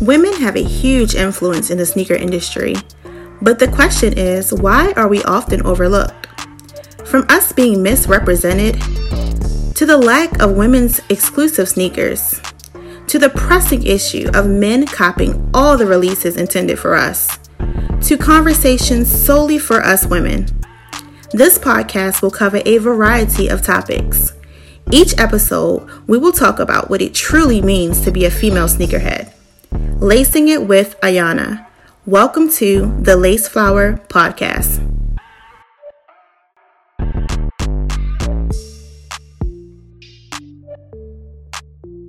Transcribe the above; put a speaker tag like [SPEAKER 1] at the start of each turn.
[SPEAKER 1] Women have a huge influence in the sneaker industry, but the question is why are we often overlooked? From us being misrepresented, to the lack of women's exclusive sneakers, to the pressing issue of men copying all the releases intended for us, to conversations solely for us women. This podcast will cover a variety of topics. Each episode, we will talk about what it truly means to be a female sneakerhead. Lacing it with Ayana. Welcome to the Laced Flower Podcast.